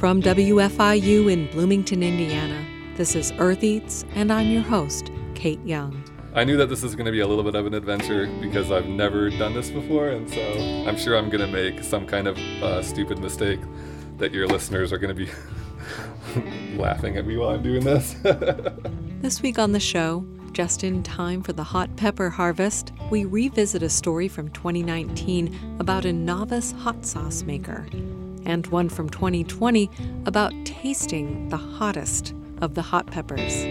From WFIU in Bloomington, Indiana, this is Earth Eats, and I'm your host, Kate Young. I knew that this was going to be a little bit of an adventure because I've never done this before, and so I'm sure I'm going to make some kind of uh, stupid mistake that your listeners are going to be laughing at me while I'm doing this. this week on the show, just in time for the hot pepper harvest, we revisit a story from 2019 about a novice hot sauce maker, and one from 2020 about tasting the hottest of the hot peppers.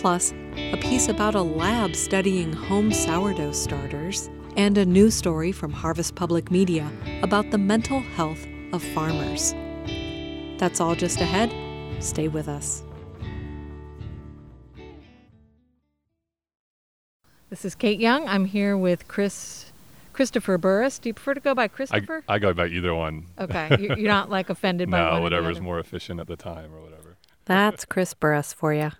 Plus, a piece about a lab studying home sourdough starters, and a new story from Harvest Public Media about the mental health of farmers. That's all just ahead. Stay with us. This is Kate Young. I'm here with Chris Christopher Burris. Do you prefer to go by Christopher? I, I go by either one. Okay, you're not like offended by no, whatever's more efficient at the time or whatever. That's Chris Burris for you.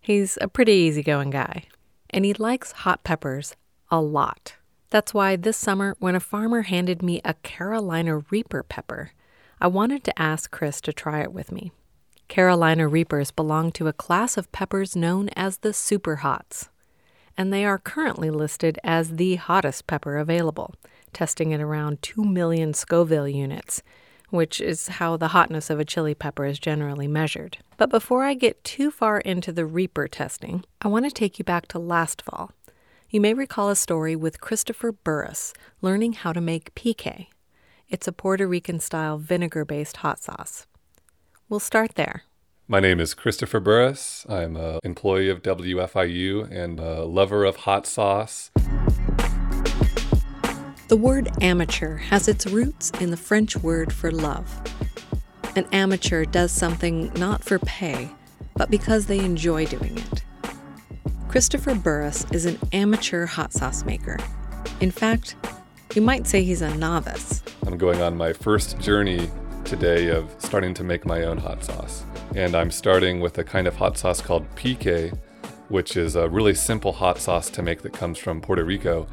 He's a pretty easygoing guy, and he likes hot peppers a lot. That's why this summer, when a farmer handed me a Carolina Reaper pepper, I wanted to ask Chris to try it with me. Carolina Reapers belong to a class of peppers known as the super hots and they are currently listed as the hottest pepper available, testing at around 2 million Scoville units, which is how the hotness of a chili pepper is generally measured. But before I get too far into the Reaper testing, I want to take you back to last fall. You may recall a story with Christopher Burris learning how to make pique. It's a Puerto Rican style vinegar based hot sauce. We'll start there. My name is Christopher Burris. I'm an employee of WFIU and a lover of hot sauce. The word amateur has its roots in the French word for love. An amateur does something not for pay, but because they enjoy doing it. Christopher Burris is an amateur hot sauce maker. In fact, you might say he's a novice. I'm going on my first journey today of starting to make my own hot sauce. And I'm starting with a kind of hot sauce called pique, which is a really simple hot sauce to make that comes from Puerto Rico.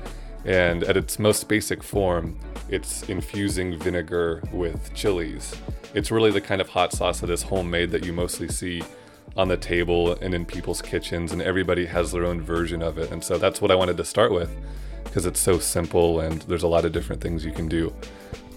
And at its most basic form, it's infusing vinegar with chilies. It's really the kind of hot sauce that is homemade that you mostly see on the table and in people's kitchens, and everybody has their own version of it. And so that's what I wanted to start with because it's so simple and there's a lot of different things you can do.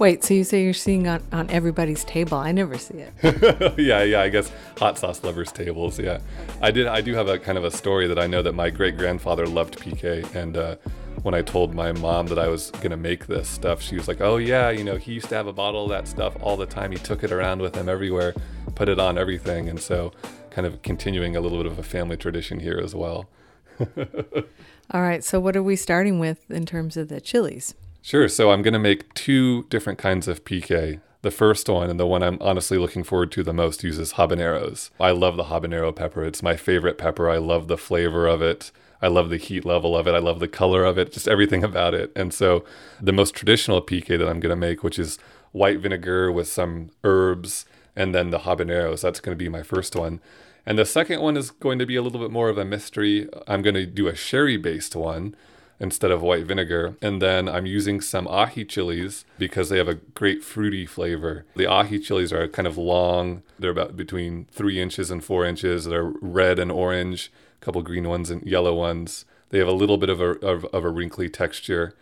Wait, so you say you're seeing on, on everybody's table? I never see it. yeah, yeah, I guess hot sauce lovers tables. Yeah, I did. I do have a kind of a story that I know that my great grandfather loved pique, and uh, when I told my mom that I was gonna make this stuff, she was like, "Oh yeah, you know, he used to have a bottle of that stuff all the time. He took it around with him everywhere, put it on everything, and so kind of continuing a little bit of a family tradition here as well." all right. So what are we starting with in terms of the chilies? Sure. So I'm going to make two different kinds of pique. The first one, and the one I'm honestly looking forward to the most, uses habaneros. I love the habanero pepper. It's my favorite pepper. I love the flavor of it. I love the heat level of it. I love the color of it, just everything about it. And so the most traditional pique that I'm going to make, which is white vinegar with some herbs and then the habaneros, that's going to be my first one. And the second one is going to be a little bit more of a mystery. I'm going to do a sherry based one instead of white vinegar. And then I'm using some ají chilies because they have a great fruity flavor. The ají chilies are kind of long, they're about between three inches and four inches. They're red and orange, a couple green ones and yellow ones. They have a little bit of a, of, of a wrinkly texture.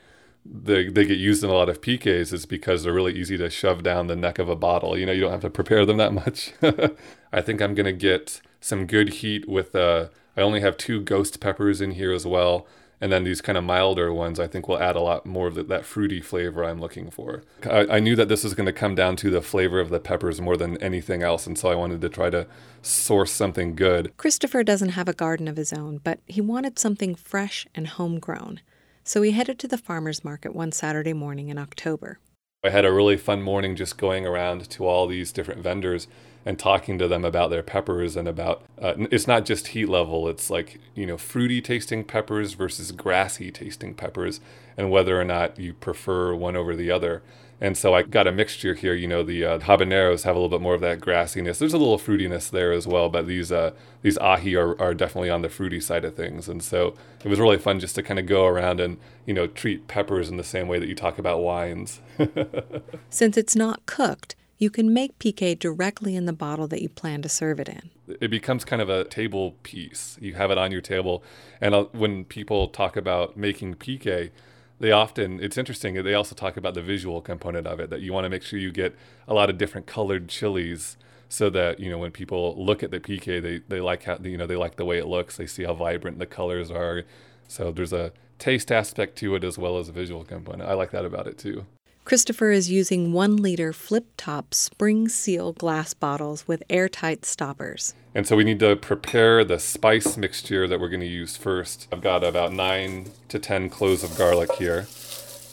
They, they get used in a lot of piques is because they're really easy to shove down the neck of a bottle. You know, you don't have to prepare them that much. I think I'm going to get some good heat with, uh, I only have two ghost peppers in here as well and then these kind of milder ones I think will add a lot more of the, that fruity flavor I'm looking for. I, I knew that this was going to come down to the flavor of the peppers more than anything else, and so I wanted to try to source something good. Christopher doesn't have a garden of his own, but he wanted something fresh and homegrown. So he headed to the farmer's market one Saturday morning in October. I had a really fun morning just going around to all these different vendors and talking to them about their peppers and about uh, it's not just heat level it's like you know fruity tasting peppers versus grassy tasting peppers and whether or not you prefer one over the other. And so i got a mixture here you know the uh, habaneros have a little bit more of that grassiness. There's a little fruitiness there as well but these uh, these ají are, are definitely on the fruity side of things. And so it was really fun just to kind of go around and you know treat peppers in the same way that you talk about wines. Since it's not cooked you can make piqué directly in the bottle that you plan to serve it in. It becomes kind of a table piece. You have it on your table. And uh, when people talk about making piqué, they often, it's interesting, they also talk about the visual component of it, that you want to make sure you get a lot of different colored chilies so that you know when people look at the piqué, they they like how you know they like the way it looks. They see how vibrant the colors are. So there's a taste aspect to it as well as a visual component. I like that about it too. Christopher is using one liter flip top spring seal glass bottles with airtight stoppers. And so we need to prepare the spice mixture that we're going to use first. I've got about nine to 10 cloves of garlic here.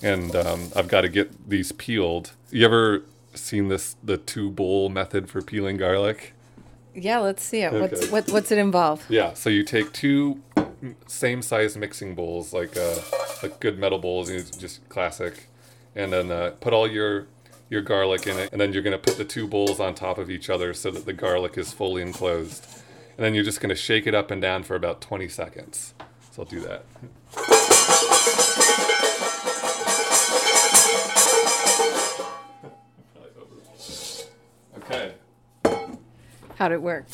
And um, I've got to get these peeled. You ever seen this, the two bowl method for peeling garlic? Yeah, let's see it. Okay. What's, what, what's it involve? Yeah, so you take two same size mixing bowls, like uh, like good metal bowls, just classic and then uh, put all your your garlic in it, and then you're gonna put the two bowls on top of each other so that the garlic is fully enclosed, and then you're just gonna shake it up and down for about 20 seconds. So I'll do that. okay. How'd it work?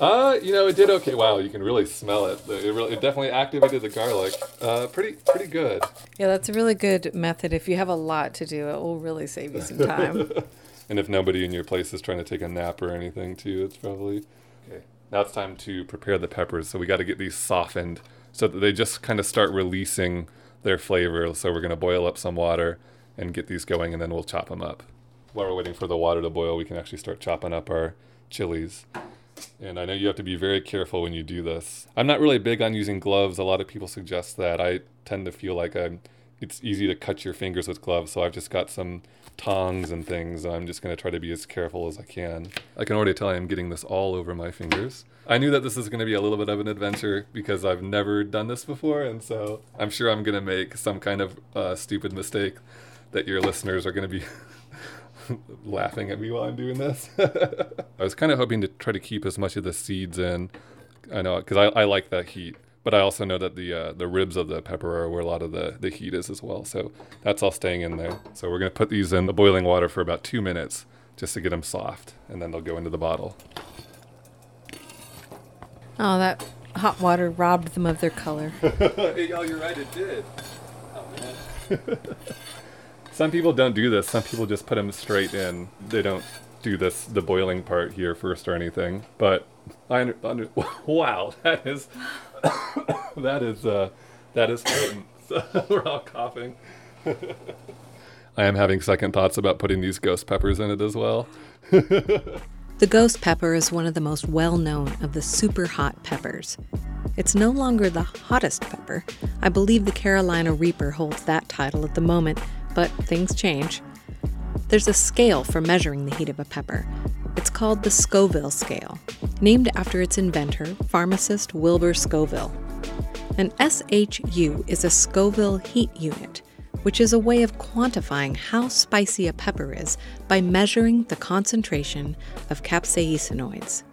Uh, you know, it did okay. Wow, you can really smell it. It, really, it definitely activated the garlic. Uh, pretty, pretty good. Yeah, that's a really good method. If you have a lot to do, it will really save you some time. and if nobody in your place is trying to take a nap or anything, too, it's probably okay. Now it's time to prepare the peppers. So we got to get these softened so that they just kind of start releasing their flavor. So we're gonna boil up some water and get these going, and then we'll chop them up. While we're waiting for the water to boil, we can actually start chopping up our chilies. And I know you have to be very careful when you do this. I'm not really big on using gloves. A lot of people suggest that. I tend to feel like I'm it's easy to cut your fingers with gloves, so I've just got some tongs and things. And I'm just going to try to be as careful as I can. I can already tell I'm getting this all over my fingers. I knew that this is going to be a little bit of an adventure because I've never done this before, and so I'm sure I'm going to make some kind of uh, stupid mistake that your listeners are going to be laughing at me while I'm doing this. I was kind of hoping to try to keep as much of the seeds in. I know because I, I like that heat, but I also know that the uh, the ribs of the pepper are where a lot of the, the heat is as well. So that's all staying in there. So we're gonna put these in the boiling water for about two minutes just to get them soft, and then they'll go into the bottle. Oh, that hot water robbed them of their color. hey, y'all, you're right, it did. Oh man. Some people don't do this. Some people just put them straight in. They don't do this the boiling part here first or anything. But I under, under wow, that is that is uh, that is we're all coughing. I am having second thoughts about putting these ghost peppers in it as well. the ghost pepper is one of the most well known of the super hot peppers. It's no longer the hottest pepper. I believe the Carolina Reaper holds that title at the moment, but things change. There's a scale for measuring the heat of a pepper. It's called the Scoville scale, named after its inventor, pharmacist Wilbur Scoville. An SHU is a Scoville heat unit, which is a way of quantifying how spicy a pepper is by measuring the concentration of capsaicinoids.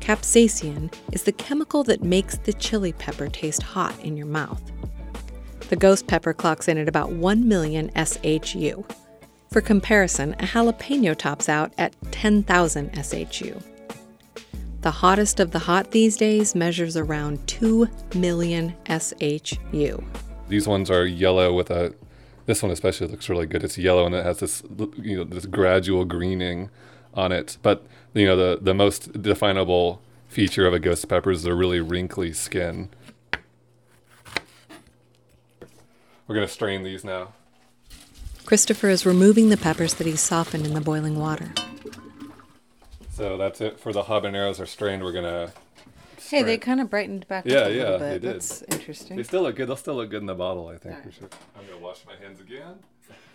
Capsaicin is the chemical that makes the chili pepper taste hot in your mouth. The ghost pepper clocks in at about 1 million SHU. For comparison, a jalapeno tops out at 10,000 SHU. The hottest of the hot these days measures around 2 million SHU. These ones are yellow with a this one especially looks really good. It's yellow and it has this you know this gradual greening on it. But you know the the most definable feature of a ghost pepper is the really wrinkly skin. We're going to strain these now. Christopher is removing the peppers that he's softened in the boiling water. So that's it for the habaneros are strained. We're going to. Hey, they kind of brightened back yeah, up a yeah, little bit. They did. That's interesting. They still look good. They'll still look good in the bottle, I think. Right. should. I'm going to wash my hands again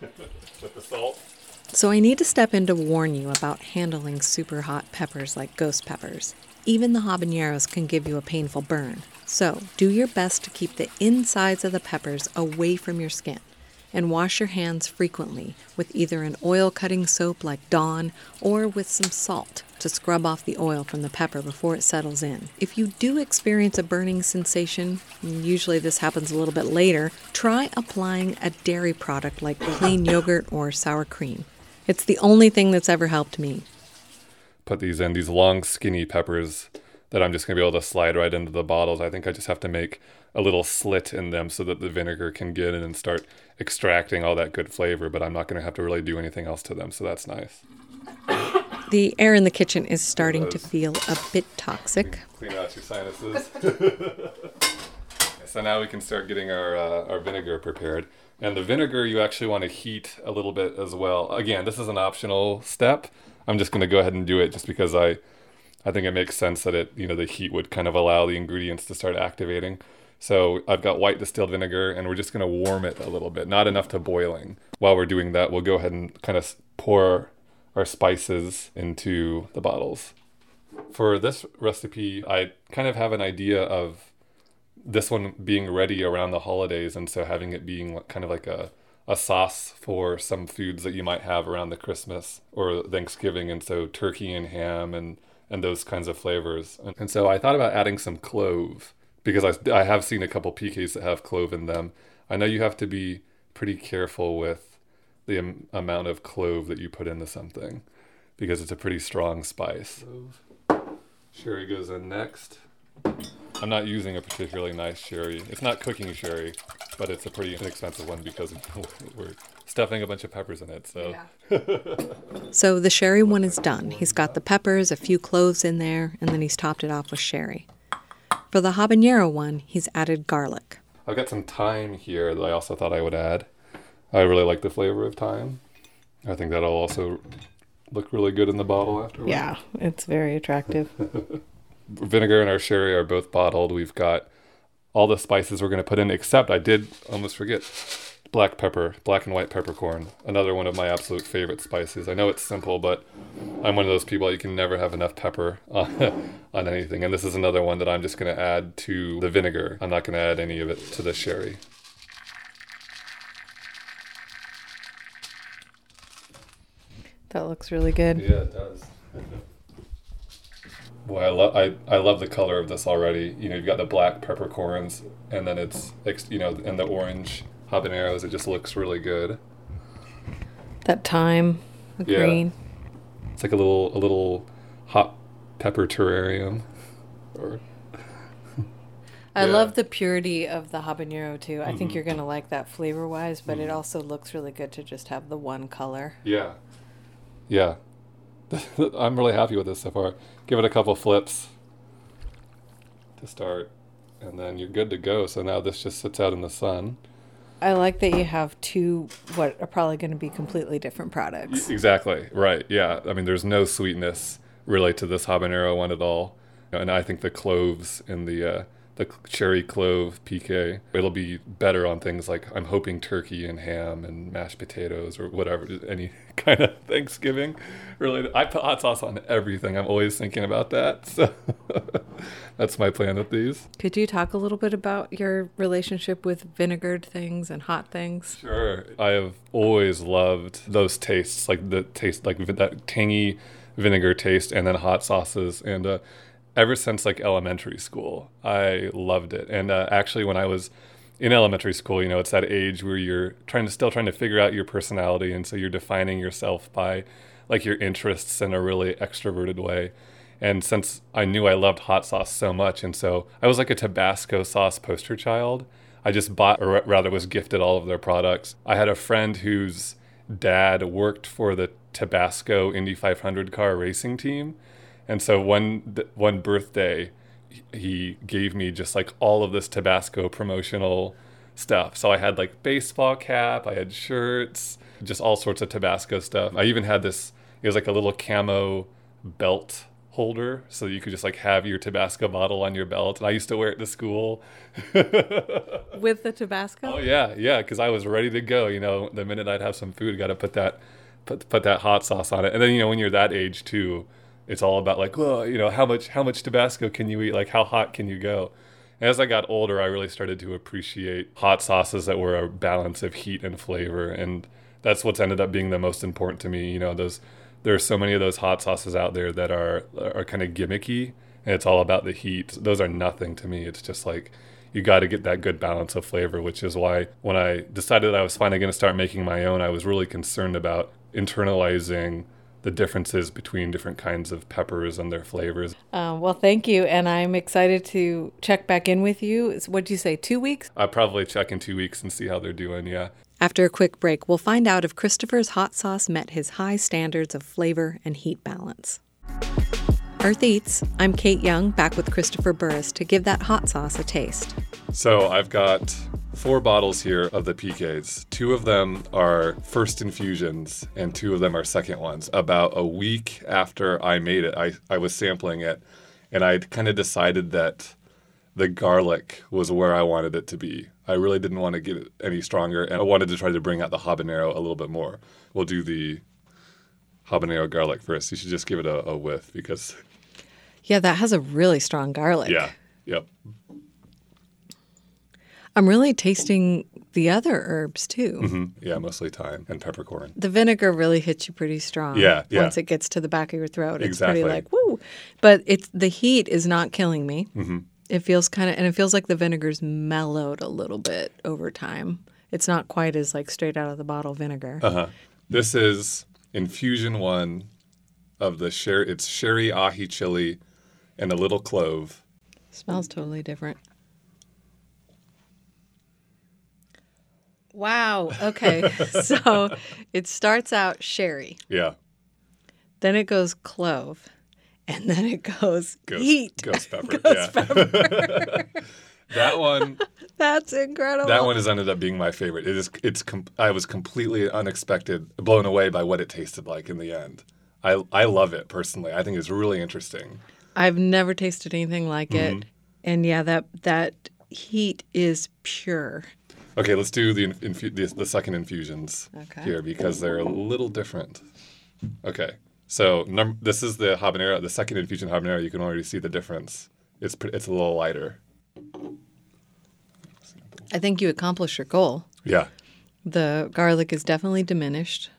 with the salt. So I need to step in to warn you about handling super hot peppers like ghost peppers. Even the habaneros can give you a painful burn. So, do your best to keep the insides of the peppers away from your skin and wash your hands frequently with either an oil cutting soap like Dawn or with some salt to scrub off the oil from the pepper before it settles in. If you do experience a burning sensation, usually this happens a little bit later, try applying a dairy product like plain yogurt or sour cream. It's the only thing that's ever helped me. Put these in, these long, skinny peppers that I'm just going to be able to slide right into the bottles. I think I just have to make a little slit in them so that the vinegar can get in and start extracting all that good flavor, but I'm not going to have to really do anything else to them, so that's nice. The air in the kitchen is starting to feel a bit toxic. Clean out your sinuses. so now we can start getting our uh, our vinegar prepared. And the vinegar you actually want to heat a little bit as well. Again, this is an optional step. I'm just going to go ahead and do it just because I I think it makes sense that it, you know, the heat would kind of allow the ingredients to start activating. So I've got white distilled vinegar and we're just going to warm it a little bit, not enough to boiling. While we're doing that, we'll go ahead and kind of pour our spices into the bottles. For this recipe, I kind of have an idea of this one being ready around the holidays, and so having it being kind of like a, a sauce for some foods that you might have around the Christmas or Thanksgiving, and so turkey and ham and and those kinds of flavors. And, and so I thought about adding some clove because I, I have seen a couple piques that have clove in them. I know you have to be pretty careful with the am- amount of clove that you put into something because it's a pretty strong spice. Sherry goes in next. I'm not using a particularly nice sherry. It's not cooking sherry, but it's a pretty inexpensive one because we're stuffing a bunch of peppers in it. So, yeah. so the sherry one is done. He's got the peppers, a few cloves in there, and then he's topped it off with sherry. For the habanero one, he's added garlic. I've got some thyme here that I also thought I would add. I really like the flavor of thyme. I think that'll also look really good in the bottle afterwards. Yeah, it's very attractive. Vinegar and our sherry are both bottled. We've got all the spices we're going to put in, except I did almost forget black pepper, black and white peppercorn, another one of my absolute favorite spices. I know it's simple, but I'm one of those people you can never have enough pepper on, on anything. And this is another one that I'm just going to add to the vinegar. I'm not going to add any of it to the sherry. That looks really good. Yeah, it does. Boy, I love I, I love the color of this already. You know, you've got the black peppercorns, and then it's you know, and the orange habaneros. It just looks really good. That thyme, the yeah. green. It's like a little a little hot pepper terrarium. Or I yeah. love the purity of the habanero too. I mm-hmm. think you're gonna like that flavor wise, but mm-hmm. it also looks really good to just have the one color. Yeah, yeah, I'm really happy with this so far. Give it a couple flips to start, and then you're good to go. So now this just sits out in the sun. I like that you have two what are probably going to be completely different products. Exactly. Right. Yeah. I mean, there's no sweetness really to this habanero one at all, and I think the cloves in the uh, the sherry clove pique. It'll be better on things like I'm hoping turkey and ham and mashed potatoes or whatever, any kind of Thanksgiving related. I put hot sauce on everything. I'm always thinking about that. So that's my plan with these. Could you talk a little bit about your relationship with vinegared things and hot things? Sure. I have always loved those tastes, like the taste, like that tangy vinegar taste, and then hot sauces. And uh, ever since like elementary school. I loved it. And uh, actually, when I was in elementary school, you know, it's that age where you're trying to still trying to figure out your personality, and so you're defining yourself by like your interests in a really extroverted way. And since I knew I loved hot sauce so much, and so I was like a Tabasco sauce poster child. I just bought, or rather, was gifted all of their products. I had a friend whose dad worked for the Tabasco Indy 500 car racing team. And so one one birthday, he gave me just like all of this Tabasco promotional stuff. So I had like baseball cap, I had shirts, just all sorts of Tabasco stuff. I even had this. It was like a little camo belt holder, so you could just like have your Tabasco bottle on your belt. And I used to wear it to school. With the Tabasco? Oh yeah, yeah, because I was ready to go. You know, the minute I'd have some food, got to put that put put that hot sauce on it. And then you know when you're that age too it's all about like, well, you know, how much how much Tabasco can you eat? Like, how hot can you go? As I got older, I really started to appreciate hot sauces that were a balance of heat and flavor, and that's what's ended up being the most important to me. You know, those there are so many of those hot sauces out there that are are kind of gimmicky, and it's all about the heat. Those are nothing to me. It's just like you got to get that good balance of flavor, which is why when I decided that I was finally going to start making my own, I was really concerned about internalizing the differences between different kinds of peppers and their flavors. Uh, well, thank you. And I'm excited to check back in with you. What'd you say, two weeks? I'll probably check in two weeks and see how they're doing. Yeah. After a quick break, we'll find out if Christopher's hot sauce met his high standards of flavor and heat balance. Earth Eats, I'm Kate Young, back with Christopher Burris to give that hot sauce a taste. So I've got four bottles here of the piques. Two of them are first infusions, and two of them are second ones. About a week after I made it, I, I was sampling it, and I kind of decided that the garlic was where I wanted it to be. I really didn't want to get it any stronger, and I wanted to try to bring out the habanero a little bit more. We'll do the habanero garlic first. You should just give it a, a whiff because, Yeah, that has a really strong garlic. yeah, yep. I'm really tasting the other herbs too. hmm Yeah, mostly thyme and peppercorn. The vinegar really hits you pretty strong. Yeah, yeah. Once it gets to the back of your throat, it's Exactly. pretty like woo. But it's the heat is not killing me. Mm-hmm. It feels kind of, and it feels like the vinegar's mellowed a little bit over time. It's not quite as like straight out of the bottle vinegar. Uh-huh. This is infusion one of the sherry. It's sherry ají chili and a little clove. Smells totally different. Wow. Okay. so it starts out sherry, Yeah, then it goes clove, and then it goes ghost, heat. ghost pepper. yeah. that one, That's incredible. that one has ended up being my favorite. It is. It's. Com- I was completely unexpected, blown away by what it tasted like in the end. I I love it personally. I think it's really interesting. I've never tasted anything like Mm-hmm. it. And yeah, that that heat is pure. Okay, let's do the infu- the, the second infusions Okay. here because they're a little different. Okay, so num- this is the habanero, the second infusion habanero. You can already see the difference. It's pre- it's a little lighter. I think you accomplished your goal. Yeah, The garlic is definitely diminished,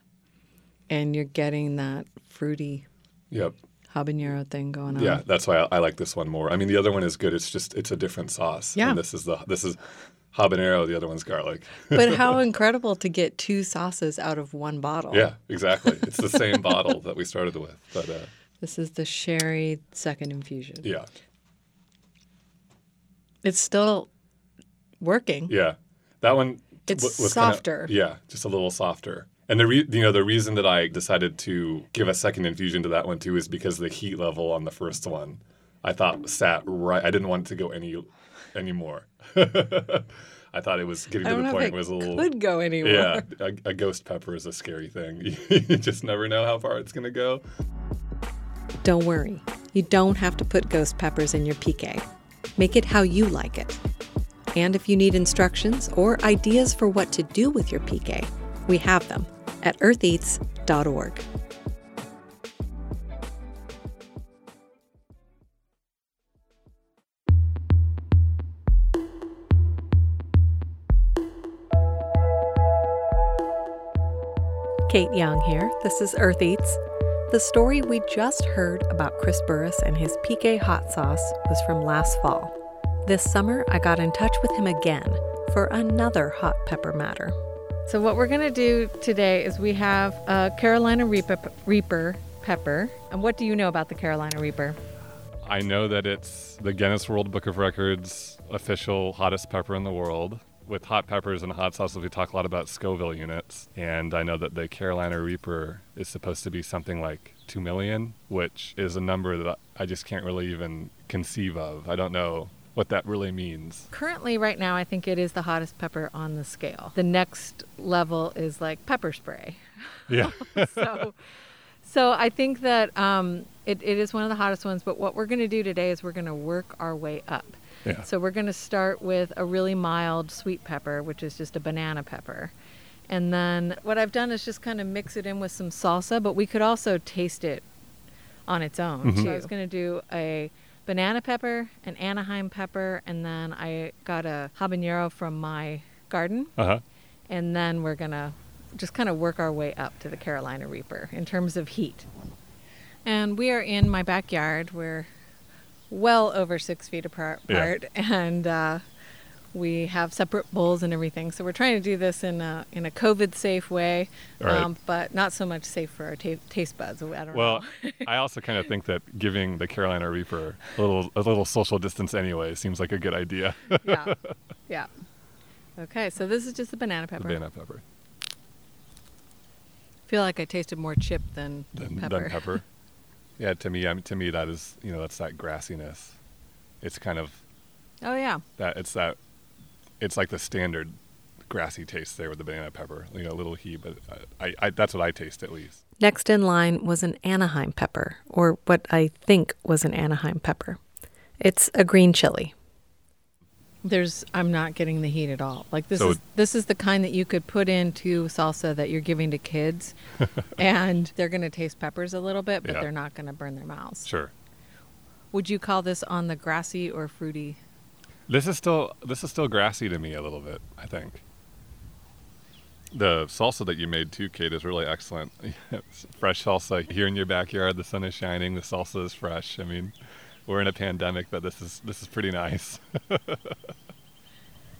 and you're getting that fruity yep, habanero thing going on. yeah. That's why I, I like this one more. I mean, the other one is good. It's just it's a different sauce. Yeah. and this is the this is habanero. The other one's garlic. But how incredible to get two sauces out of one bottle. yeah, exactly. It's the same bottle that we started with, but uh, This is the sherry second infusion. yeah, It's still working. Yeah, that one. It's w- was kinda- softer. yeah, just a little softer. And the re- you know the reason that I decided to give a second infusion to that one too is because the heat level on the first one, I thought sat right. I didn't want it to go any any more. I thought it was getting to the point where it was a little. could go anymore. Yeah, a, a ghost pepper is a scary thing. you just never know how far it's gonna go. Don't worry, you don't have to put ghost peppers in your pique. Make it how you like it. And if you need instructions or ideas for what to do with your pique, we have them at eartheats.org. Kate Young here. This is Earth Eats. The story we just heard about Chris Burris and his pique hot sauce was from last fall. This summer, I got in touch with him again for another hot pepper matter. So, what we're going to do today is we have a Carolina Reaper, Reaper pepper. And what do you know about the Carolina Reaper? I know that it's the Guinness World Book of Records official hottest pepper in the world. With hot peppers and hot sauces, we talk a lot about Scoville units. And I know that the Carolina Reaper is supposed to be something like 2 million, which is a number that I just can't really even conceive of. I don't know what that really means. Currently, right now, I think it is the hottest pepper on the scale. The next level is like pepper spray. Yeah. so, so I think that um, it, it is one of the hottest ones. But what we're going to do today is we're going to work our way up. yeah. So we're going to start with a really mild sweet pepper, which is just a banana pepper. And then what I've done is just kind of mix it in with some salsa, but we could also taste it on its own. So I was going to do a banana pepper, an Anaheim pepper, and then I got a habanero from my garden. Uh huh. And then we're going to just kind of work our way up to the Carolina Reaper in terms of heat. And we are in my backyard. We're well over six feet apart, Yeah. and uh, we have separate bowls and everything. So we're trying to do this in a in a COVID safe way, Right. um, but not so much safe for our ta- taste buds. I don't Well. I also kind of think that giving the Carolina Reaper a little a little social distance anyway seems like a good idea. yeah, yeah. Okay, so this is just the banana the pepper. banana pepper feel like I tasted more chip than than pepper. than pepper. yeah, to me, I mean, to me that is you know that's that grassiness. It's kind of Oh yeah, that it's that it's like the standard grassy taste there with the banana pepper. You know, a little heat, but uh, I, I that's what I taste at least. Next in line was an Anaheim pepper, or what I think was an Anaheim pepper. It's a green chili. There's I'm not getting the heat at all. Like this So- is this is the kind that you could put into salsa that you're giving to kids and they're going to taste peppers a little bit, but Yeah. they're not going to burn their mouths. Sure. Would you call this on the grassy or fruity? This is still this is still grassy to me a little bit. I think. The salsa that you made too, Kate, is really excellent. Fresh salsa here in your backyard. The sun is shining. The salsa is fresh. I mean, we're in a pandemic, but this is this is pretty nice.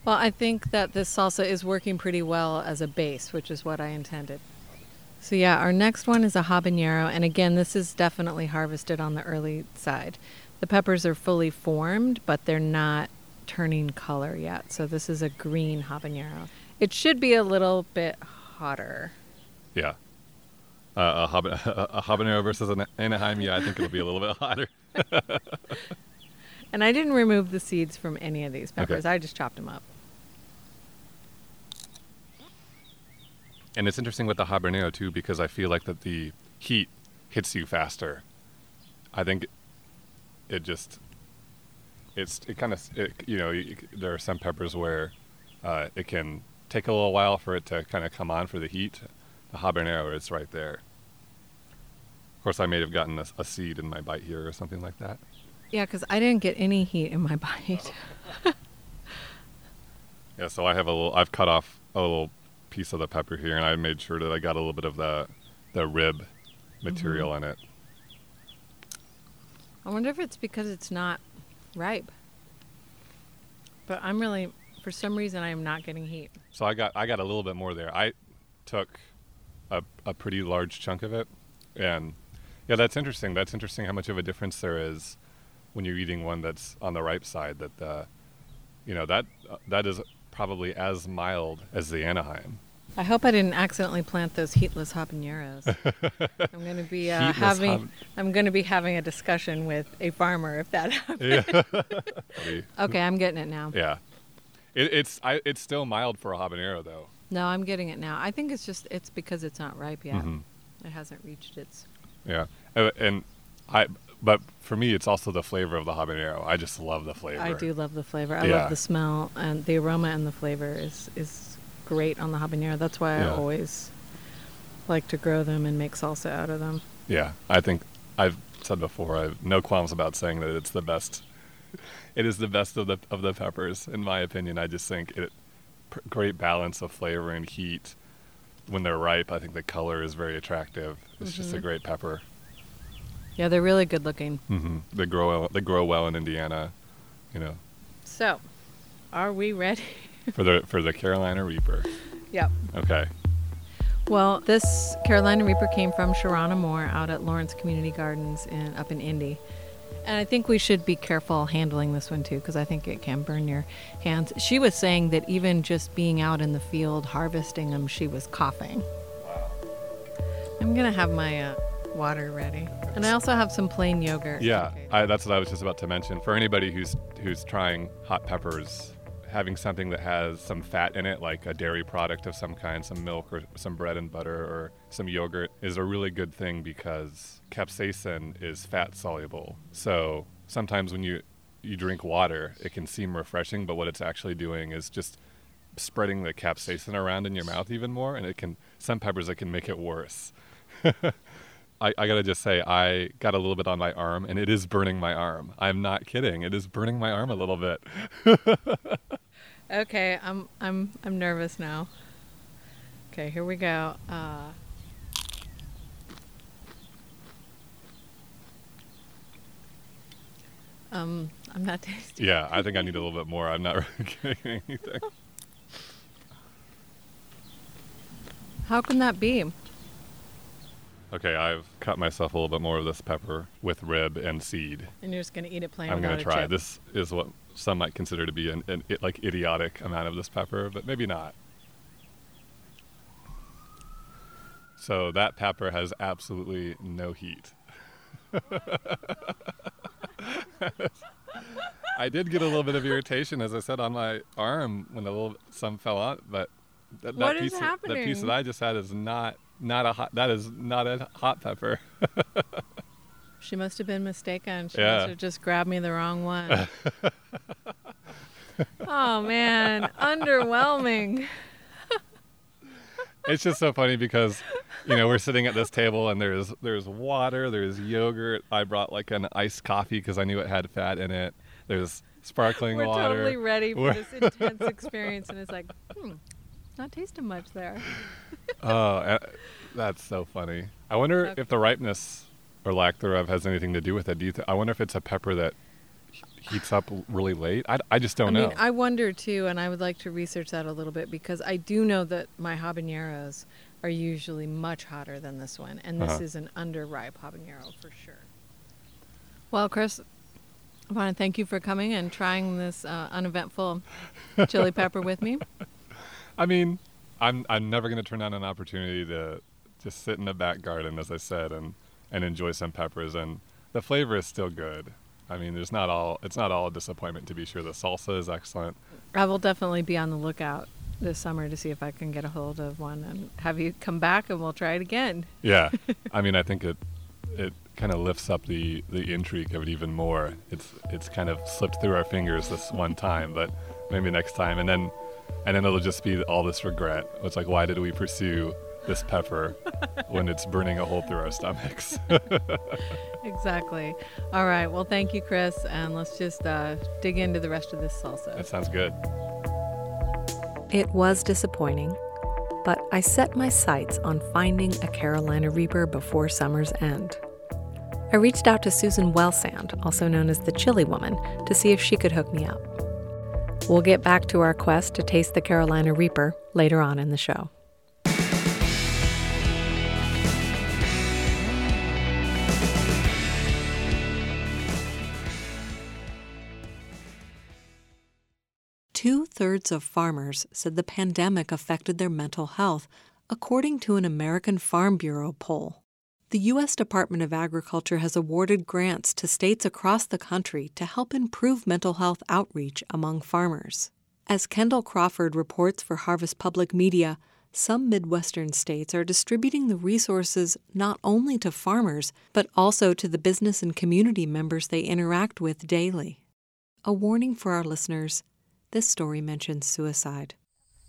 Well, I think that this salsa is working pretty well as a base, which is what I intended. So, yeah, our next one is a habanero. And again, this is definitely harvested on the early side. The peppers are fully formed, but they're not turning color yet. So, this is a green habanero. It should be a little bit hotter. yeah. Uh, a, hab- a habanero versus an Anaheim. Yeah, I think it'll be a little bit hotter. And I didn't remove the seeds from any of these peppers, I just chopped them up. And it's interesting with the habanero too, because I feel like that the heat hits you faster. I think it just it's it kind of you know there are some peppers where uh, it can take a little while for it to kind of come on for the heat. The habanero is right there. Of course, I may have gotten a, a seed in my bite here or something like that. Yeah, because I didn't get any heat in my bite. Yeah, so I have a little. I've cut off a little piece of the pepper here, and I made sure that I got a little bit of the the rib material in it. I wonder if it's because it's not ripe. But I'm really, for some reason, I am not getting heat. So I got I got a little bit more there. I took a a pretty large chunk of it, and yeah, that's interesting. That's interesting how much of a difference there is when you're eating one that's on the ripe side. That uh, you know that uh, that is probably as mild as the Anaheim. I hope I didn't accidentally plant those heatless habaneros. I'm going to be uh, having hab- I'm going to be having a discussion with a farmer if that happens. Yeah. Okay, I'm getting it now. yeah. It, it's I, it's still mild for a habanero though. No, I'm getting it now. I think it's just it's because it's not ripe yet. Mhm. It hasn't reached its Yeah, Uh, and I. But for me, it's also the flavor of the habanero. I just love the flavor. I do love the flavor. I Yeah. love the smell and the aroma and the flavor is is great on the habanero. That's why Yeah. I always like to grow them and make salsa out of them. Yeah, I think I've said before. I have no qualms about saying that it's the best. It is the best of the of the peppers, in my opinion. I just think it pr- great balance of flavor and heat. When they're ripe, I think the color is very attractive. It's just a Mhm. great pepper. Yeah, they're really good looking. hmm They grow well, they grow well in Indiana, you know, So, are we ready? For the for the Carolina Reaper. yep. Okay. Well, this Carolina Reaper came from Sharana Moore out at Lawrence Community Gardens in up in Indy. And I think we should be careful handling this one too because I think it can burn your hands. She was saying that even just being out in the field harvesting them, she was coughing. Wow. I'm going to have my uh, water ready. And I also have some plain yogurt. Yeah. I, that's what I was just about to mention. For anybody who's who's trying hot peppers, having something that has some fat in it, like a dairy product of some kind, some milk or some bread and butter or some yogurt, is a really good thing because capsaicin is fat soluble. So sometimes when you you drink water, it can seem refreshing, but what it's actually doing is just spreading the capsaicin around in your mouth even more, and it can some peppers it can make it worse. I, I gotta just say, I got a little bit on my arm, and it is burning my arm. I'm not kidding. It is burning my arm a little bit. Okay, I'm I'm I'm nervous now. Okay, here we go. Uh, Um, I'm not tasting. Yeah, I think I need a little bit more. I'm not really getting anything. How can that be? Okay, I've cut myself a little bit more of this pepper with rib and seed. And you're just gonna eat it plain. I'm going to try. This is what some might consider to be an, an like idiotic amount of this pepper, but maybe not. So that pepper has absolutely no heat. I did get a little bit of irritation, as I said, on my arm when a little some fell out, but that, that piece, that piece that I just had is not not a hot. That is not a hot pepper. she must have been mistaken. She yeah. must have just grabbed me the wrong one. oh man, underwhelming. it's just so funny because you know we're sitting at this table and there's there's water, there's yogurt. I brought like an iced coffee because I knew it had fat in it. There's sparkling we're water. We're totally ready for this intense experience, and it's like, hmm, not tasting much there. oh, that's so funny. I wonder okay. if the ripeness or lack thereof has anything to do with it. Do you th- I wonder if it's a pepper that heats up really late. I, I just don't I know. Mean, I wonder too, and I would like to research that a little bit because I do know that my habaneros are usually much hotter than this one, and this uh-huh. is an underripe habanero for sure. Well, Chris, I want to thank you for coming and trying this uh, uneventful chili pepper with me. I mean, I'm I'm never going to turn down an opportunity to just sit in the back garden, as I said, and and enjoy some peppers. And the flavor is still good. I mean, there's not all it's not all a disappointment to be sure. The salsa is excellent. I will definitely be on the lookout this summer to see if I can get a hold of one and have you come back and we'll try it again. Yeah, I mean, I think it it kind of lifts up the the intrigue of it even more. It's it's kind of slipped through our fingers this one time, but maybe next time, and then and then it'll just be all this regret. It's like, why did we pursue this pepper when it's burning a hole through our stomachs? exactly. All right. Well, thank you, Chris, and let's just uh, dig into the rest of this salsa. That sounds good. It was disappointing, but I set my sights on finding a Carolina Reaper before summer's end. I reached out to Susan Welsand, also known as the Chili Woman, to see if she could hook me up. We'll get back to our quest to taste the Carolina Reaper later on in the show. Two thirds of farmers said the pandemic affected their mental health, according to an American Farm Bureau poll. The U.S. Department of Agriculture has awarded grants to states across the country to help improve mental health outreach among farmers. As Kendall Crawford reports for Harvest Public Media, some Midwestern states are distributing the resources not only to farmers, but also to the business and community members they interact with daily. A warning for our listeners this story mentions suicide.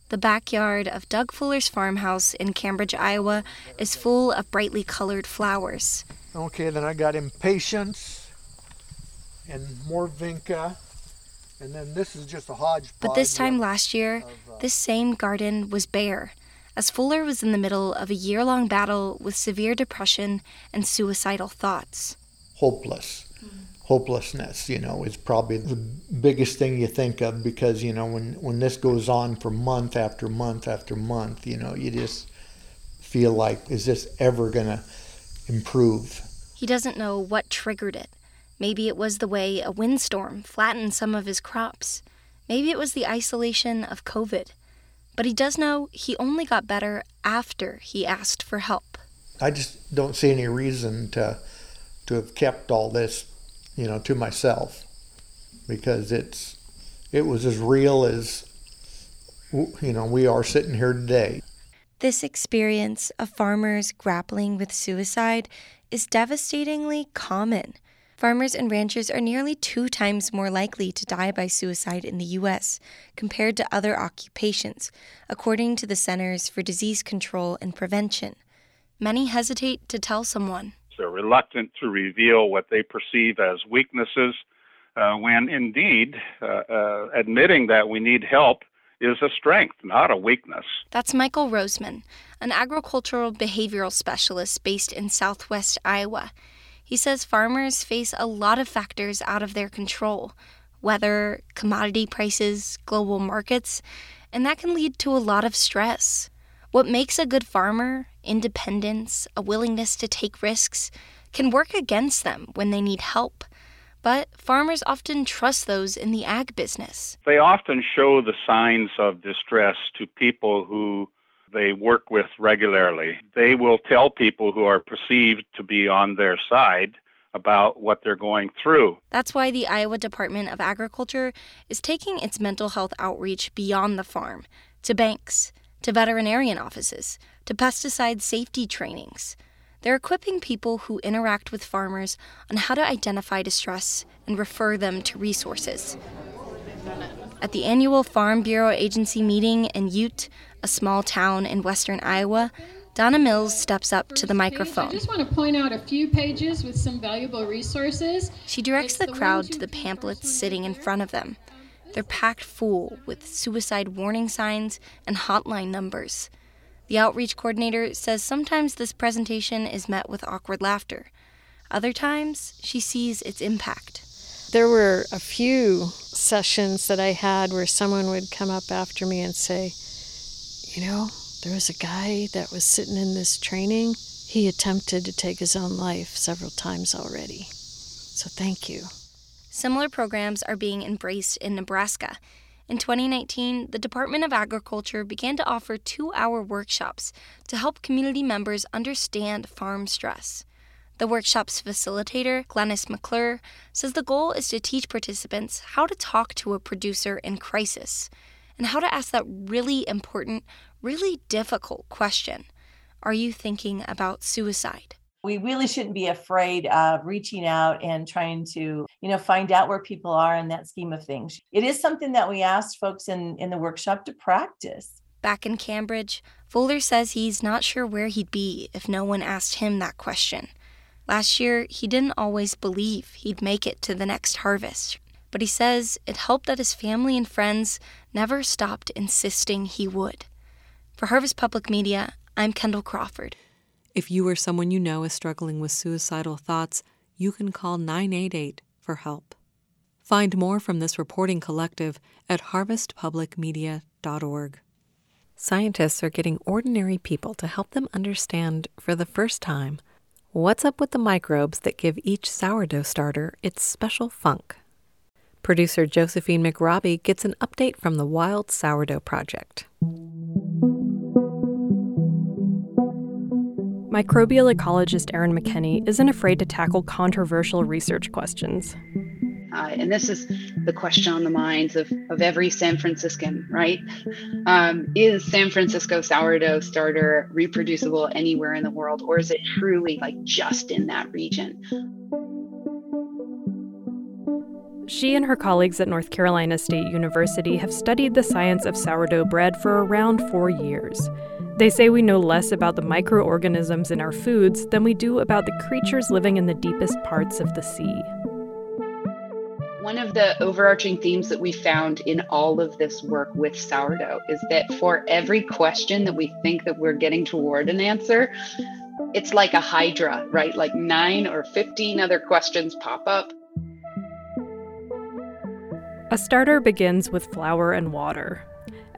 The backyard of Doug Fuller's farmhouse in Cambridge, Iowa, is full of brightly colored flowers. Okay, then I got impatiens and more vinca, and then this is just a hodgepodge. But this time last year, of, uh, this same garden was bare, as Fuller was in the middle of a year long battle with severe depression and suicidal thoughts. Hopeless hopelessness, you know, is probably the biggest thing you think of because, you know, when, when this goes on for month after month after month, you know, you just feel like, is this ever going to improve? He doesn't know what triggered it. Maybe it was the way a windstorm flattened some of his crops. Maybe it was the isolation of COVID. But he does know he only got better after he asked for help. I just don't see any reason to to have kept all this you know, to myself because it's it was as real as you know we are sitting here today. This experience of farmers grappling with suicide is devastatingly common. Farmers and ranchers are nearly two times more likely to die by suicide in the U.S. compared to other occupations, according to the Centers for Disease Control and Prevention. Many hesitate to tell someone. They're reluctant to reveal what they perceive as weaknesses, uh, when indeed uh, uh, admitting that we need help is a strength, not a weakness. That's Michael Rosmann, an agricultural behavioral specialist based in southwest Iowa. He says farmers face a lot of factors out of their control weather, commodity prices, global markets, and that can lead to a lot of stress. What makes a good farmer, independence, a willingness to take risks, can work against them when they need help. But farmers often trust those in the ag business. They often show the signs of distress to people who they work with regularly. They will tell people who are perceived to be on their side about what they're going through. That's why the Iowa Department of Agriculture is taking its mental health outreach beyond the farm to banks, to veterinarian offices, to pesticide safety trainings. They're equipping people who interact with farmers on how to identify distress and refer them to resources. At the annual Farm Bureau Agency meeting in Ute, a small town in western Iowa, Donna Mills steps up to the microphone. I just want to point out a few pages with some valuable resources. She directs the crowd to the pamphlets sitting in front of them. They're packed full with suicide warning signs and hotline numbers. The outreach coordinator says sometimes this presentation is met with awkward laughter. Other times, she sees its impact. There were a few sessions that I had where someone would come up after me and say, You know, there was a guy that was sitting in this training. He attempted to take his own life several times already. So thank you. Similar programs are being embraced in Nebraska. In 2019, the Department of Agriculture began to offer two hour workshops to help community members understand farm stress. The workshop's facilitator, Glennis McClure, says the goal is to teach participants how to talk to a producer in crisis and how to ask that really important, really difficult question Are you thinking about suicide? We really shouldn't be afraid of reaching out and trying to you know find out where people are in that scheme of things. It is something that we asked folks in in the workshop to practice. Back in cambridge fuller says he's not sure where he'd be if no one asked him that question. Last year he didn't always believe he'd make it to the next harvest but he says it helped that his family and friends never stopped insisting he would. For harvest public media i'm kendall crawford if you or someone you know is struggling with suicidal thoughts, you can call 988 for help. Find more from this reporting collective at harvestpublicmedia.org. Scientists are getting ordinary people to help them understand, for the first time, what's up with the microbes that give each sourdough starter its special funk. Producer Josephine McRobbie gets an update from the Wild Sourdough Project. Microbial ecologist Erin McKenney isn't afraid to tackle controversial research questions. Uh, and this is the question on the minds of, of every San Franciscan, right? Um, is San Francisco sourdough starter reproducible anywhere in the world, or is it truly like just in that region? She and her colleagues at North Carolina State University have studied the science of sourdough bread for around four years. They say we know less about the microorganisms in our foods than we do about the creatures living in the deepest parts of the sea. One of the overarching themes that we found in all of this work with sourdough is that for every question that we think that we're getting toward an answer, it's like a hydra, right? Like 9 or 15 other questions pop up. A starter begins with flour and water.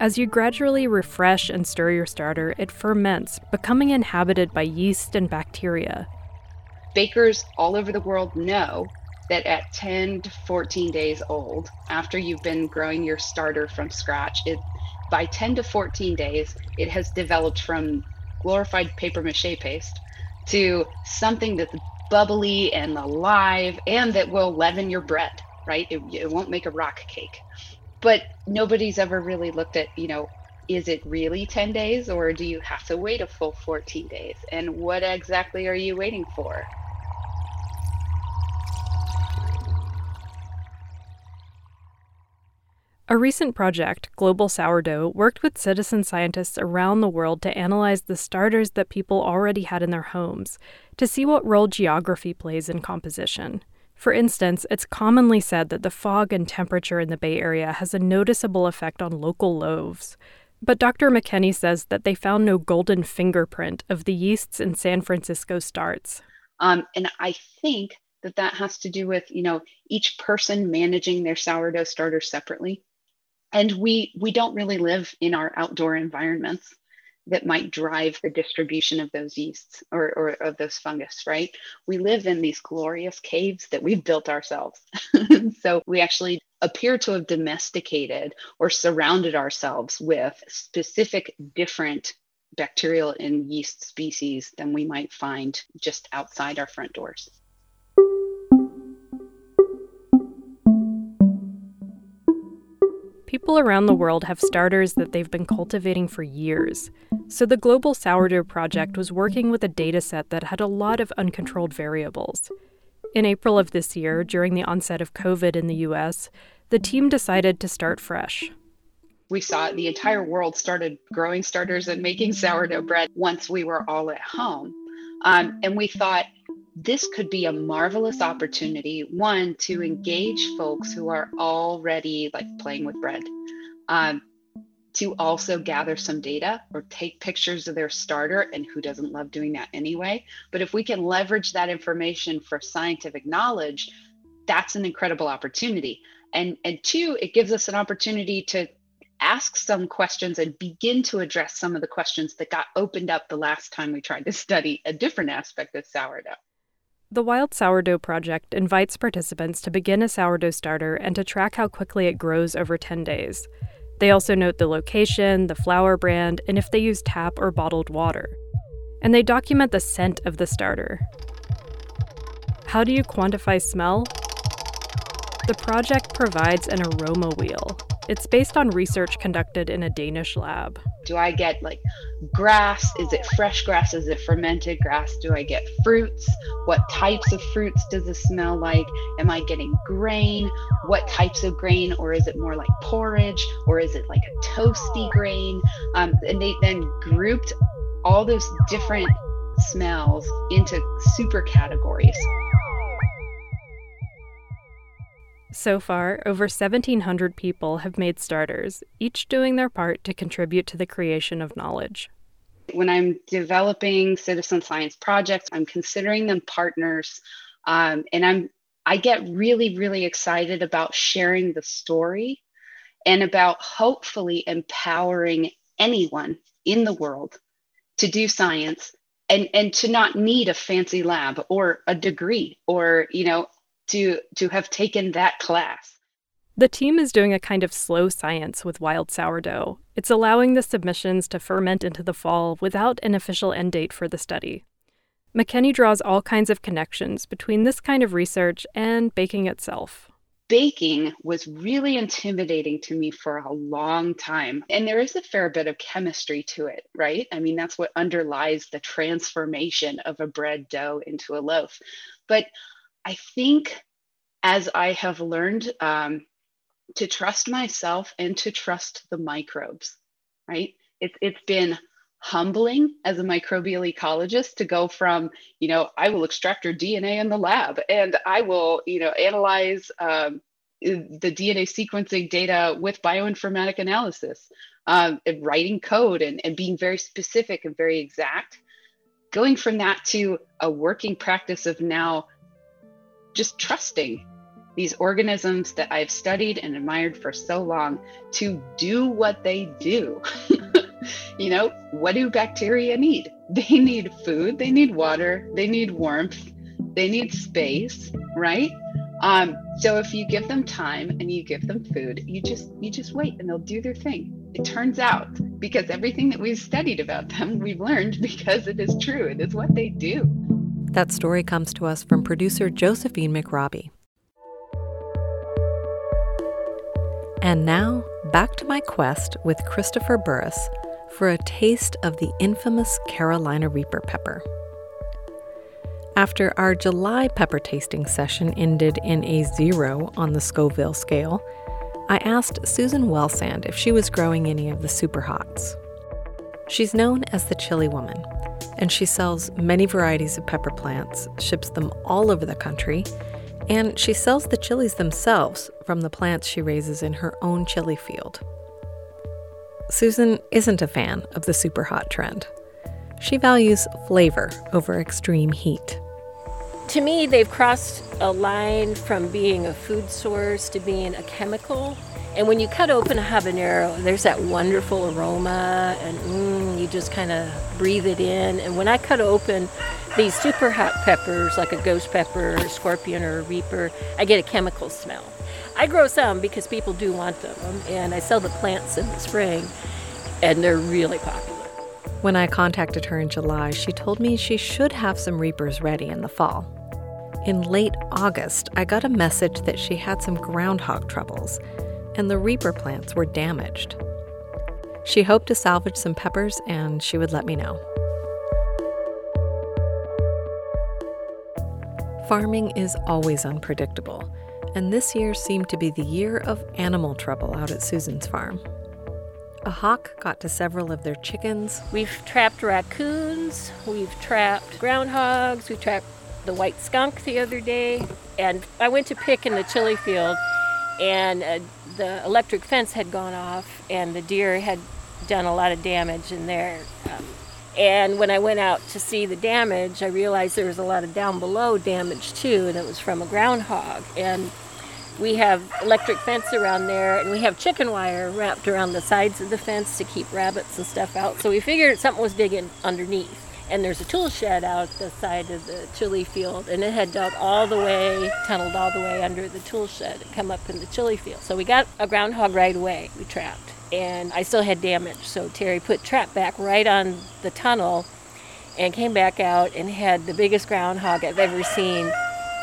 As you gradually refresh and stir your starter, it ferments, becoming inhabited by yeast and bacteria. Bakers all over the world know that at 10 to 14 days old, after you've been growing your starter from scratch, it by 10 to 14 days, it has developed from glorified paper mache paste to something that's bubbly and alive and that will leaven your bread, right? It, it won't make a rock cake but nobody's ever really looked at you know is it really 10 days or do you have to wait a full 14 days and what exactly are you waiting for A recent project, Global Sourdough, worked with citizen scientists around the world to analyze the starters that people already had in their homes to see what role geography plays in composition. For instance, it's commonly said that the fog and temperature in the Bay Area has a noticeable effect on local loaves. But Dr. McKenney says that they found no golden fingerprint of the yeasts in San Francisco starts. Um, and I think that that has to do with you know each person managing their sourdough starter separately and we we don't really live in our outdoor environments that might drive the distribution of those yeasts or, or of those fungus, right? We live in these glorious caves that we've built ourselves. so we actually appear to have domesticated or surrounded ourselves with specific different bacterial and yeast species than we might find just outside our front doors. People around the world have starters that they've been cultivating for years. So the Global Sourdough Project was working with a data set that had a lot of uncontrolled variables. In April of this year, during the onset of COVID in the US, the team decided to start fresh. We saw the entire world started growing starters and making sourdough bread once we were all at home. Um, and we thought, this could be a marvelous opportunity one to engage folks who are already like playing with bread. Um, to also gather some data or take pictures of their starter and who doesn't love doing that anyway? But if we can leverage that information for scientific knowledge that's an incredible opportunity. And and two it gives us an opportunity to ask some questions and begin to address some of the questions that got opened up the last time we tried to study a different aspect of sourdough the Wild Sourdough Project invites participants to begin a sourdough starter and to track how quickly it grows over 10 days. They also note the location, the flour brand, and if they use tap or bottled water. And they document the scent of the starter. How do you quantify smell? The project provides an aroma wheel. It's based on research conducted in a Danish lab. Do I get like grass? Is it fresh grass? Is it fermented grass? Do I get fruits? What types of fruits does it smell like? Am I getting grain? What types of grain? Or is it more like porridge? Or is it like a toasty grain? Um, and they then grouped all those different smells into super categories. So far, over 1,700 people have made starters, each doing their part to contribute to the creation of knowledge. When I'm developing citizen science projects, I'm considering them partners, um, and I'm I get really, really excited about sharing the story and about hopefully empowering anyone in the world to do science and and to not need a fancy lab or a degree or you know to to have taken that class. The team is doing a kind of slow science with wild sourdough. It's allowing the submissions to ferment into the fall without an official end date for the study. McKenney draws all kinds of connections between this kind of research and baking itself. Baking was really intimidating to me for a long time. And there is a fair bit of chemistry to it, right? I mean, that's what underlies the transformation of a bread dough into a loaf. But I think as I have learned um, to trust myself and to trust the microbes, right? It's it's been humbling as a microbial ecologist to go from, you know, I will extract your DNA in the lab and I will, you know, analyze um, the DNA sequencing data with bioinformatic analysis, um, and writing code and, and being very specific and very exact. Going from that to a working practice of now just trusting these organisms that I've studied and admired for so long to do what they do. you know, what do bacteria need? They need food, they need water, they need warmth, they need space, right? Um, so if you give them time and you give them food, you just you just wait and they'll do their thing. It turns out because everything that we've studied about them, we've learned because it is true. It is what they do. That story comes to us from producer Josephine McRobbie. And now, back to my quest with Christopher Burris for a taste of the infamous Carolina Reaper pepper. After our July pepper tasting session ended in a zero on the Scoville scale, I asked Susan Welsand if she was growing any of the super hots. She's known as the Chili Woman and she sells many varieties of pepper plants, ships them all over the country, and she sells the chilies themselves from the plants she raises in her own chili field. Susan isn't a fan of the super hot trend. She values flavor over extreme heat. to me, they've crossed a line from being a food source to being a chemical. And when you cut open a habanero, there's that wonderful aroma, and mm, you just kind of breathe it in. And when I cut open these super hot peppers, like a ghost pepper, or a scorpion, or a reaper, I get a chemical smell. I grow some because people do want them, and I sell the plants in the spring, and they're really popular. When I contacted her in July, she told me she should have some reapers ready in the fall. In late August, I got a message that she had some groundhog troubles and the reaper plants were damaged. She hoped to salvage some peppers and she would let me know. Farming is always unpredictable, and this year seemed to be the year of animal trouble out at Susan's farm. A hawk got to several of their chickens. We've trapped raccoons, we've trapped groundhogs, we trapped the white skunk the other day, and I went to pick in the chili field, and uh, the electric fence had gone off, and the deer had done a lot of damage in there. Um, and when I went out to see the damage, I realized there was a lot of down below damage too, and it was from a groundhog. And we have electric fence around there, and we have chicken wire wrapped around the sides of the fence to keep rabbits and stuff out. So we figured something was digging underneath and there's a tool shed out the side of the chili field and it had dug all the way tunneled all the way under the tool shed and come up in the chili field. So we got a groundhog right away we trapped. And i still had damage so terry put trap back right on the tunnel and came back out and had the biggest groundhog i've ever seen.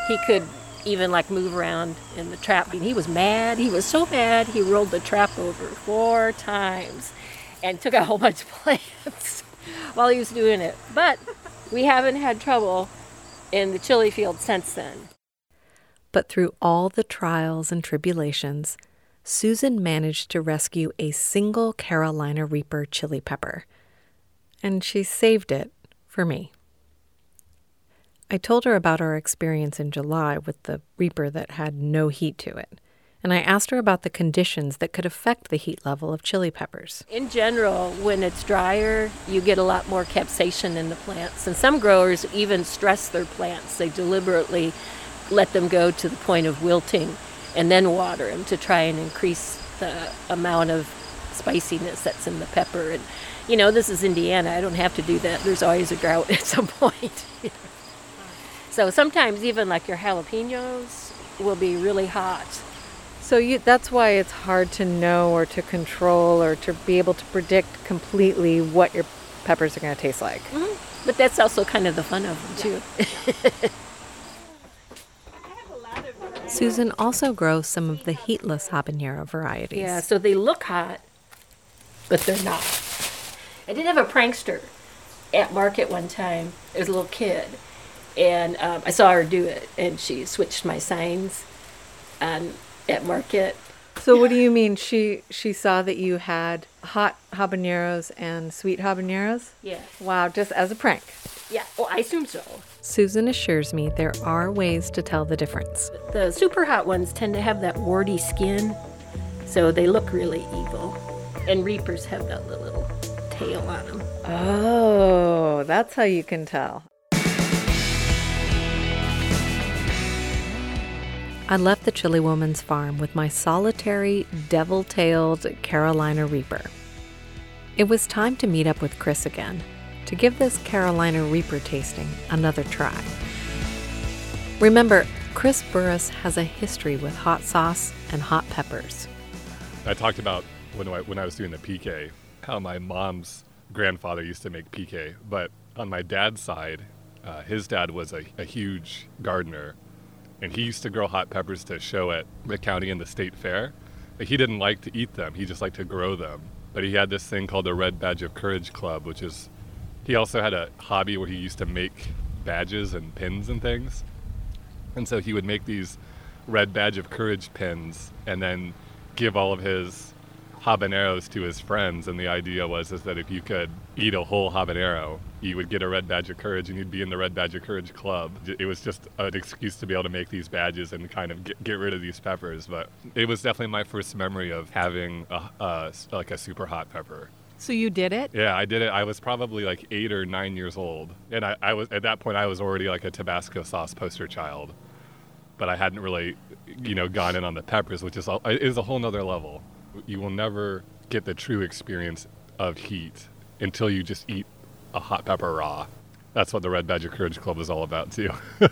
He could even like move around in the trap. I and he was mad. He was so mad he rolled the trap over four times and took out a whole bunch of plants while he was doing it. But we haven't had trouble in the chili field since then. But through all the trials and tribulations, Susan managed to rescue a single Carolina Reaper chili pepper. And she saved it for me. I told her about our experience in July with the Reaper that had no heat to it and I asked her about the conditions that could affect the heat level of chili peppers. In general, when it's drier, you get a lot more capsaicin in the plants, and some growers even stress their plants. They deliberately let them go to the point of wilting and then water them to try and increase the amount of spiciness that's in the pepper. And you know, this is Indiana. I don't have to do that. There's always a drought at some point. so sometimes even like your jalapenos will be really hot so you, that's why it's hard to know or to control or to be able to predict completely what your peppers are going to taste like. Mm-hmm. But that's also kind of the fun of them too. Susan also grows some of the heatless habanero varieties. Yeah, so they look hot, but they're not. I did have a prankster at market one time. It was a little kid, and um, I saw her do it, and she switched my signs. And at market. So what do you mean? She she saw that you had hot habaneros and sweet habaneros? Yeah. Wow, just as a prank. Yeah, well, I assume so. Susan assures me there are ways to tell the difference. The super hot ones tend to have that warty skin, so they look really evil. And reapers have that little tail on them. Oh, that's how you can tell. I left the Chili Woman's farm with my solitary, devil tailed Carolina Reaper. It was time to meet up with Chris again to give this Carolina Reaper tasting another try. Remember, Chris Burris has a history with hot sauce and hot peppers. I talked about when I, when I was doing the pique how my mom's grandfather used to make pique, but on my dad's side, uh, his dad was a, a huge gardener and he used to grow hot peppers to show at the county and the state fair. But he didn't like to eat them; he just liked to grow them. But he had this thing called the Red Badge of Courage Club, which is he also had a hobby where he used to make badges and pins and things. And so he would make these Red Badge of Courage pins and then give all of his habaneros to his friends. And the idea was is that if you could eat a whole habanero, you would get a red badge of courage and you'd be in the red badge of courage club it was just an excuse to be able to make these badges and kind of get, get rid of these peppers but it was definitely my first memory of having a, a, like a super hot pepper So you did it? Yeah, I did it. I was probably like eight or nine years old, and I, I was at that point I was already like a Tabasco sauce poster child, but I hadn't really, you know, gone in on the peppers, which is a, is a whole nother level. You will never get the true experience of heat until you just eat a hot pepper raw. That's what the Red Badger Courage Club is all about too.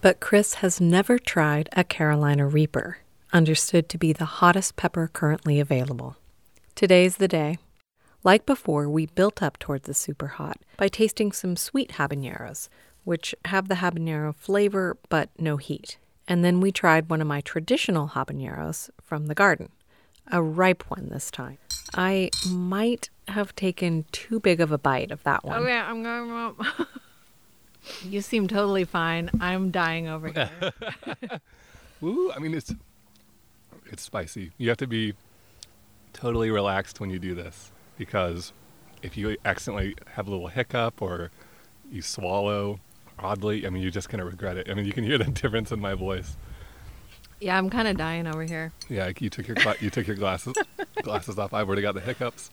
But Chris has never tried a Carolina Reaper, understood to be the hottest pepper currently available. Today's the day. Like before, we built up towards the super hot by tasting some sweet habaneros, which have the habanero flavor but no heat. And then we tried one of my traditional habaneros from the garden, a ripe one this time. I might have taken too big of a bite of that one. Oh, okay, I'm going. you seem totally fine. I'm dying over here. Woo! I mean, it's it's spicy. You have to be totally relaxed when you do this because if you accidentally have a little hiccup or you swallow oddly, I mean, you're just gonna regret it. I mean, you can hear the difference in my voice. yeah, I'm kind of dying over here. Yeah, you took your gla- you took your glasses glasses off. I've already got the hiccups.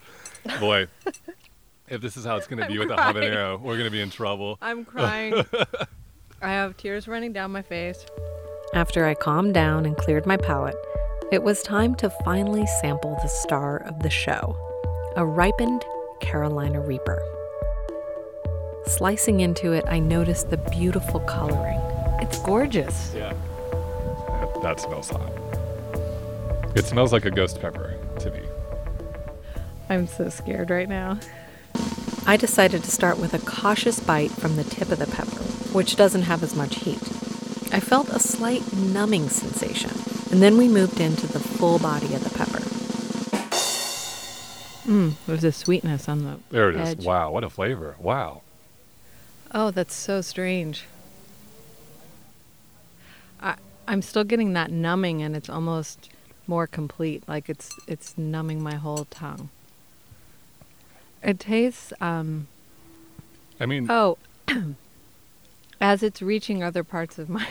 Boy, if this is how it's gonna be I'm with the crying. habanero, we're gonna be in trouble. I'm crying. I have tears running down my face. After I calmed down and cleared my palate, it was time to finally sample the star of the show a ripened Carolina Reaper. Slicing into it, I noticed the beautiful coloring. It's gorgeous. Yeah. That, that smells hot. It smells like a ghost pepper to me. I'm so scared right now. I decided to start with a cautious bite from the tip of the pepper, which doesn't have as much heat. I felt a slight numbing sensation, and then we moved into the full body of the pepper. Mm, there's a sweetness on the There it is. edge. Wow, what a flavor. Wow. Oh, that's so strange. I I'm still getting that numbing and it's almost more complete. Like it's it's numbing my whole tongue. It tastes um I mean, oh as it's reaching other parts of my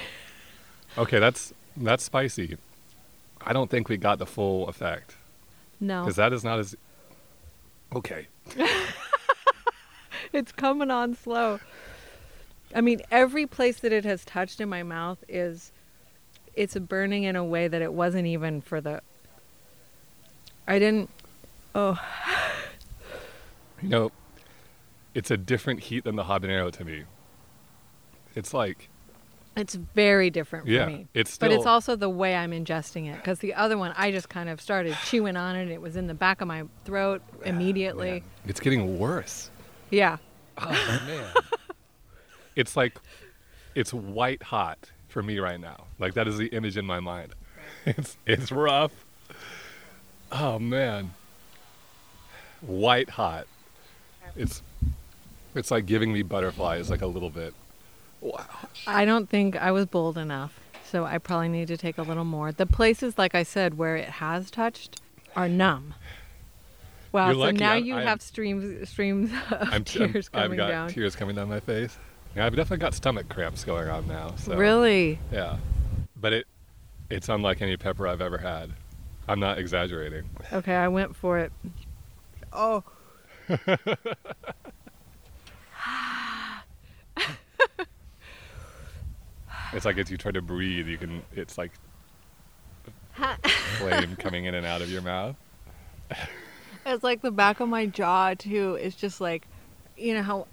okay, that's that's spicy. I don't think we got the full effect no. because that is not as okay. it's coming on slow. I mean, every place that it has touched in my mouth is it's burning in a way that it wasn't even for the I didn't oh You know, it's a different heat than the habanero to me. It's like It's very different Yeah, for me. it's but it's also the way I'm ingesting it because the other one I just kind of started chewing on it. and It was in the back of my throat ah, immediately. it's getting worse. Yeah. Oh man. it's like it's white hot for me right now. Like that is the image in my mind. It's it's rough. Oh man. White hot. It's it's like giving me butterflies like a little bit. Wow. I don't think I was bold enough, so I probably need to take a little more. The places, like I said, where it has touched, are numb. Wow! You're so lucky. now I'm- you I'm- have streams streams of I'm, tears I'm, I've coming got down. tears coming down my face. Yeah, I've definitely got stomach cramps going on now. So Really? Yeah. But it it's unlike any pepper I've ever had. I'm not exaggerating. Okay, I went for it. Oh. It's like as you try to breathe, you can. It's like flame coming in and out of your mouth. It's like the back of my jaw too. It's just like, you know how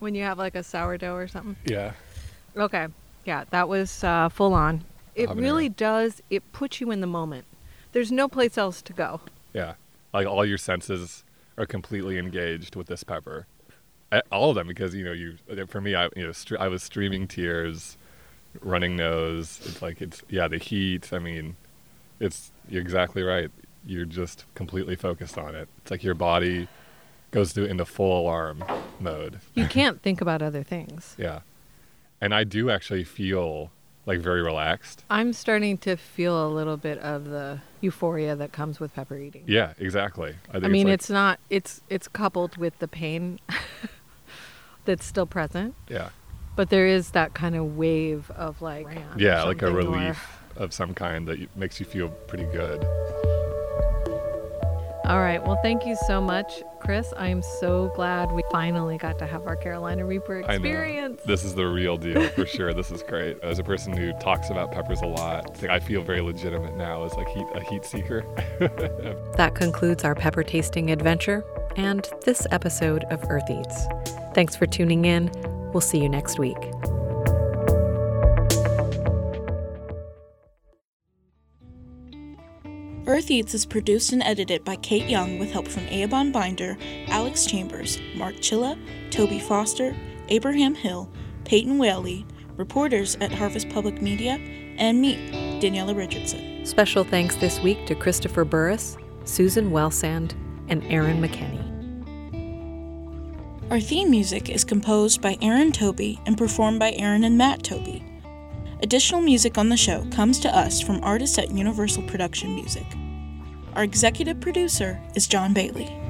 when you have like a sourdough or something. Yeah. Okay, yeah, that was uh, full on. It Habanero. really does. It puts you in the moment. There's no place else to go. Yeah. Like all your senses are completely engaged with this pepper. All of them, because you know, you. For me, I you know, I was streaming tears, running nose. It's like it's yeah, the heat. I mean, it's you're exactly right. You're just completely focused on it. It's like your body goes through into full alarm mode. You can't think about other things. Yeah. And I do actually feel like very relaxed. I'm starting to feel a little bit of the euphoria that comes with pepper eating. Yeah, exactly. I, think I mean, like- it's not. It's it's coupled with the pain that's still present, yeah, but there is that kind of wave of like yeah, like a something or- relief of some kind that makes you feel pretty good. All right. Well, thank you so much, Chris. I am so glad we finally got to have our Carolina Reaper I know. experience. This is the real deal for sure. This is great. As a person who talks about peppers a lot, I feel very legitimate now as like heat, a heat seeker. That concludes our pepper tasting adventure and this episode of Earth Eats. Thanks for tuning in. We'll see you next week. Earth Eats is produced and edited by Kate Young with help from Eoban Binder, Alex Chambers, Mark Chilla, Toby Foster, Abraham Hill, Peyton Whaley, reporters at Harvest Public Media, and me, Daniela Richardson. Special thanks this week to Christopher Burris, Susan Welsand, and Erin McKenney. Our theme music is composed by Aaron Toby and performed by Aaron and Matt Toby. Additional music on the show comes to us from artists at Universal Production Music. Our executive producer is John Bailey.